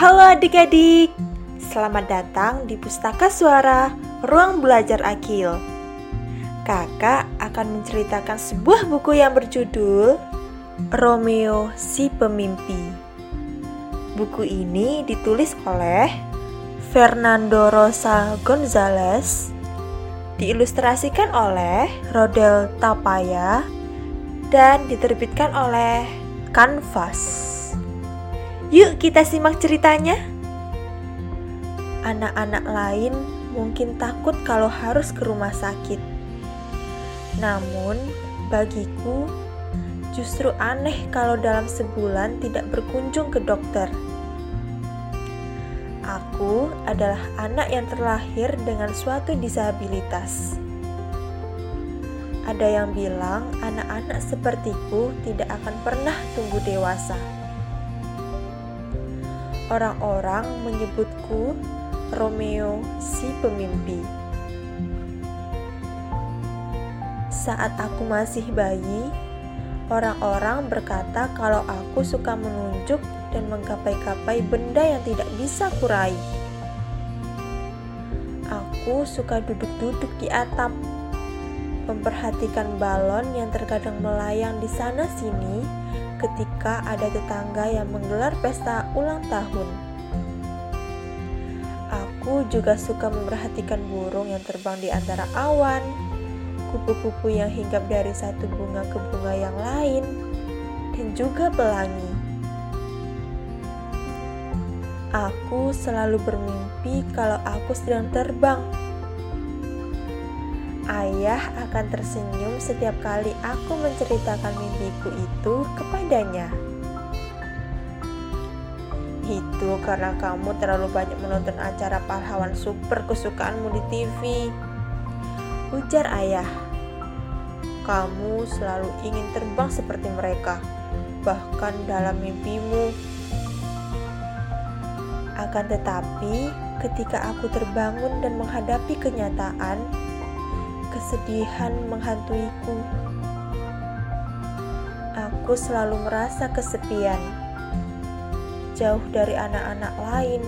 Halo adik-adik, selamat datang di Pustaka Suara Ruang Belajar Akil. Kakak akan menceritakan sebuah buku yang berjudul Romeo si Pemimpi. Buku ini ditulis oleh Fernando Rosa Gonzalez, diilustrasikan oleh Rodel Tapaya, dan diterbitkan oleh Canvas. Yuk kita simak ceritanya. Anak-anak lain mungkin takut kalau harus ke rumah sakit. Namun, bagiku justru aneh kalau dalam sebulan tidak berkunjung ke dokter. Aku adalah anak yang terlahir dengan suatu disabilitas. Ada yang bilang anak-anak sepertiku tidak akan pernah tumbuh dewasa. Orang-orang menyebutku Romeo si pemimpi. Saat aku masih bayi, orang-orang berkata kalau aku suka menunjuk dan menggapai-gapai benda yang tidak bisa kurai. Aku suka duduk-duduk di atap, memperhatikan balon yang terkadang melayang di sana-sini ketika ada tetangga yang menggelar pesta ulang tahun. Aku juga suka memperhatikan burung yang terbang di antara awan, kupu-kupu yang hinggap dari satu bunga ke bunga yang lain, dan juga pelangi. Aku selalu bermimpi kalau aku sedang terbang Ayah akan tersenyum setiap kali aku menceritakan mimpiku itu kepadanya. Itu karena kamu terlalu banyak menonton acara pahlawan super kesukaanmu di TV. Ujar ayah. Kamu selalu ingin terbang seperti mereka, bahkan dalam mimpimu. Akan tetapi, ketika aku terbangun dan menghadapi kenyataan, kesedihan menghantuiku. Aku selalu merasa kesepian, jauh dari anak-anak lain,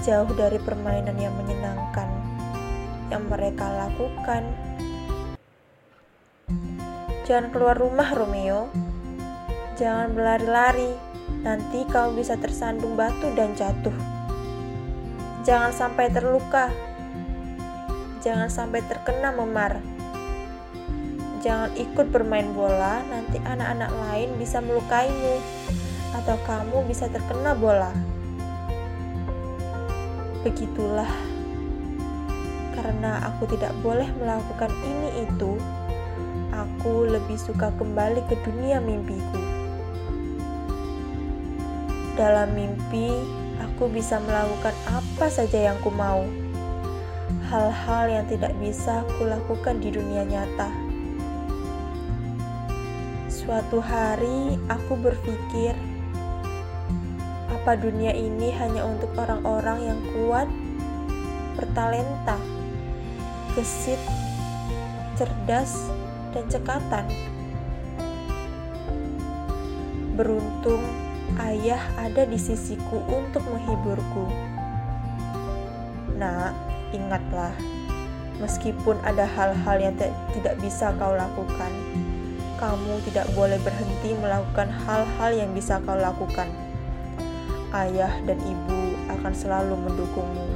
jauh dari permainan yang menyenangkan yang mereka lakukan. Jangan keluar rumah, Romeo. Jangan berlari-lari, nanti kau bisa tersandung batu dan jatuh. Jangan sampai terluka, jangan sampai terkena memar. Jangan ikut bermain bola, nanti anak-anak lain bisa melukaimu, atau kamu bisa terkena bola. Begitulah, karena aku tidak boleh melakukan ini itu, aku lebih suka kembali ke dunia mimpiku. Dalam mimpi, aku bisa melakukan apa saja yang ku mau hal-hal yang tidak bisa kulakukan di dunia nyata. Suatu hari aku berpikir, apa dunia ini hanya untuk orang-orang yang kuat, bertalenta, gesit, cerdas, dan cekatan. Beruntung ayah ada di sisiku untuk menghiburku. Nak, Ingatlah, meskipun ada hal-hal yang tidak bisa kau lakukan, kamu tidak boleh berhenti melakukan hal-hal yang bisa kau lakukan. Ayah dan ibu akan selalu mendukungmu.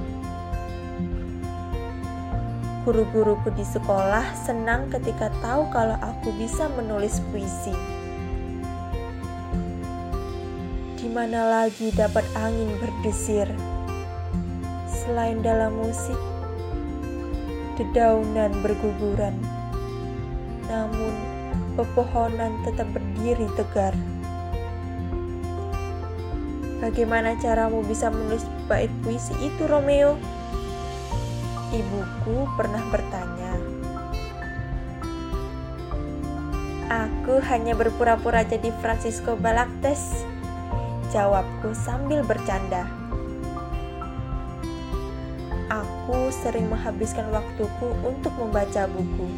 Guru-guruku di sekolah senang ketika tahu kalau aku bisa menulis puisi. Di mana lagi dapat angin berdesir? Selain dalam musik, dedaunan berguguran, namun pepohonan tetap berdiri tegar. Bagaimana caramu bisa menulis bait puisi itu, Romeo? Ibuku pernah bertanya. Aku hanya berpura-pura jadi Francisco Balaktes, jawabku sambil bercanda. Aku sering menghabiskan waktuku untuk membaca buku.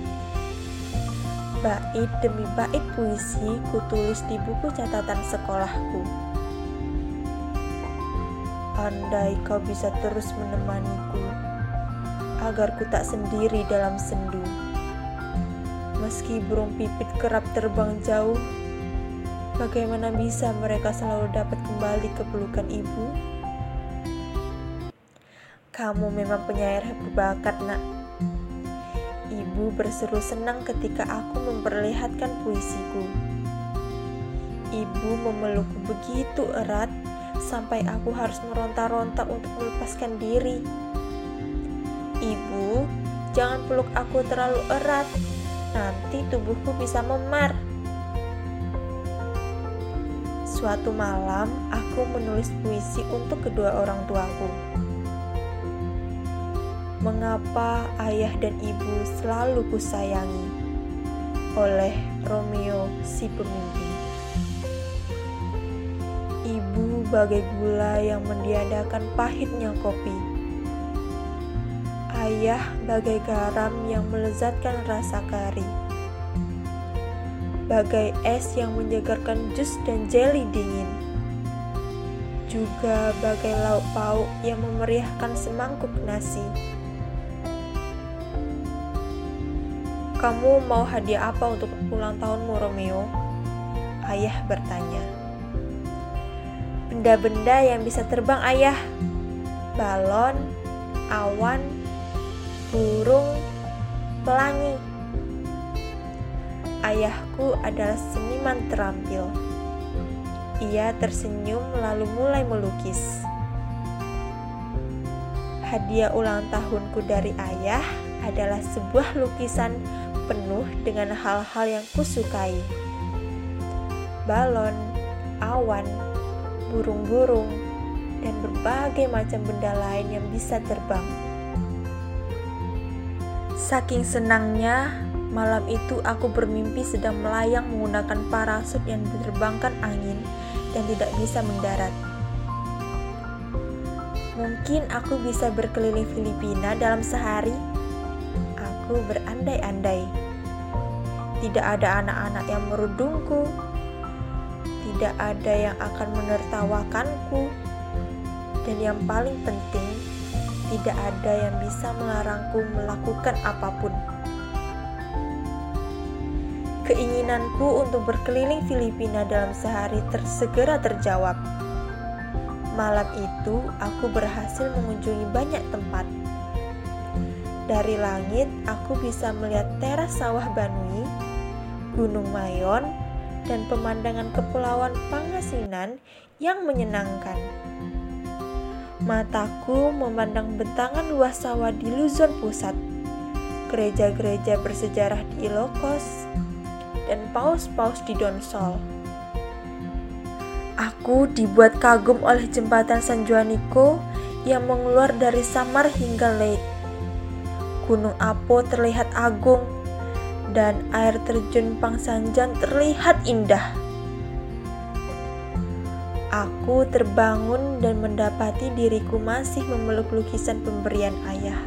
Bait demi bait puisi kutulis di buku catatan sekolahku. Andai kau bisa terus menemaniku, agar ku tak sendiri dalam sendu. Meski burung pipit kerap terbang jauh, bagaimana bisa mereka selalu dapat kembali ke pelukan ibu? Kamu memang penyair berbakat, nak. Ibu berseru senang ketika aku memperlihatkan puisiku. Ibu memelukku begitu erat sampai aku harus meronta-ronta untuk melepaskan diri. Ibu, jangan peluk aku terlalu erat, nanti tubuhku bisa memar. Suatu malam, aku menulis puisi untuk kedua orang tuaku. Mengapa ayah dan ibu selalu kusayangi? Oleh Romeo si pemimpi. Ibu bagai gula yang mendiadakan pahitnya kopi. Ayah bagai garam yang melezatkan rasa kari. Bagai es yang menyegarkan jus dan jelly dingin. Juga bagai lauk pauk yang memeriahkan semangkuk nasi. Kamu mau hadiah apa untuk ulang tahunmu, Romeo? Ayah bertanya benda-benda yang bisa terbang ayah. Balon, awan, burung, pelangi. Ayahku adalah seniman terampil. Ia tersenyum lalu mulai melukis. Hadiah ulang tahunku dari ayah adalah sebuah lukisan penuh dengan hal-hal yang kusukai. Balon, awan, burung-burung, dan berbagai macam benda lain yang bisa terbang. Saking senangnya, malam itu aku bermimpi sedang melayang menggunakan parasut yang diterbangkan angin dan tidak bisa mendarat. Mungkin aku bisa berkeliling Filipina dalam sehari. Aku berandai-andai. Tidak ada anak-anak yang merudungku, tidak ada yang akan menertawakanku, dan yang paling penting, tidak ada yang bisa melarangku melakukan apa pun. Keinginanku untuk berkeliling Filipina dalam sehari tersegera terjawab. Malam itu, aku berhasil mengunjungi banyak tempat. Dari langit, aku bisa melihat teras sawah Banui, Gunung Mayon, dan pemandangan kepulauan Pangasinan yang menyenangkan. Mataku memandang bentangan luas sawah di Luzon Pusat, gereja-gereja bersejarah di Ilocos, dan paus-paus di Donsol. Aku dibuat kagum oleh jembatan San Juanico yang mengeluar dari Samar hingga Leyte. Gunung Apo terlihat agung dan air terjun Pangsanjan terlihat indah. Aku terbangun dan mendapati diriku masih memeluk lukisan pemberian ayah.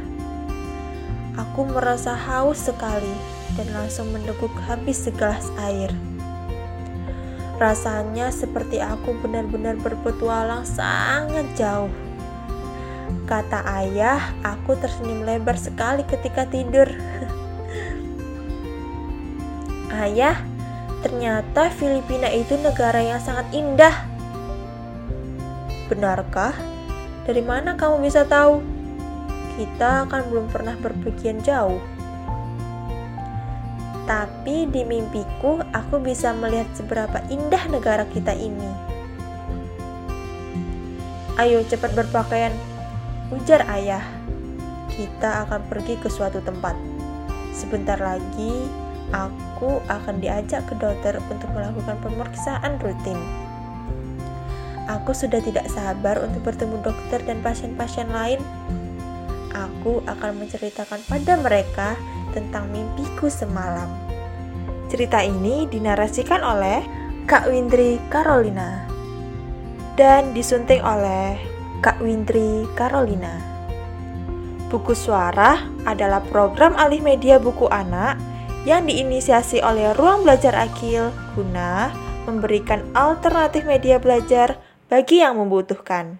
Aku merasa haus sekali dan langsung meneguk habis segelas air. Rasanya seperti aku benar-benar berpetualang sangat jauh. Kata ayah, aku tersenyum lebar sekali ketika tidur. Ayah, ternyata Filipina itu negara yang sangat indah. Benarkah? Dari mana kamu bisa tahu? Kita kan belum pernah berpergian jauh. Tapi di mimpiku, aku bisa melihat seberapa indah negara kita ini. Ayo cepat berpakaian, ujar ayah. Kita akan pergi ke suatu tempat. Sebentar lagi, aku akan diajak ke dokter untuk melakukan pemeriksaan rutin. Aku sudah tidak sabar untuk bertemu dokter dan pasien-pasien lain. Aku akan menceritakan pada mereka tentang mimpiku semalam. Cerita ini dinarasikan oleh Kak Windri Carolina dan disunting oleh Kak Windri Carolina. Buku Suara adalah program alih media buku anak yang diinisiasi oleh Ruang Belajar Akil guna memberikan alternatif media belajar bagi yang membutuhkan.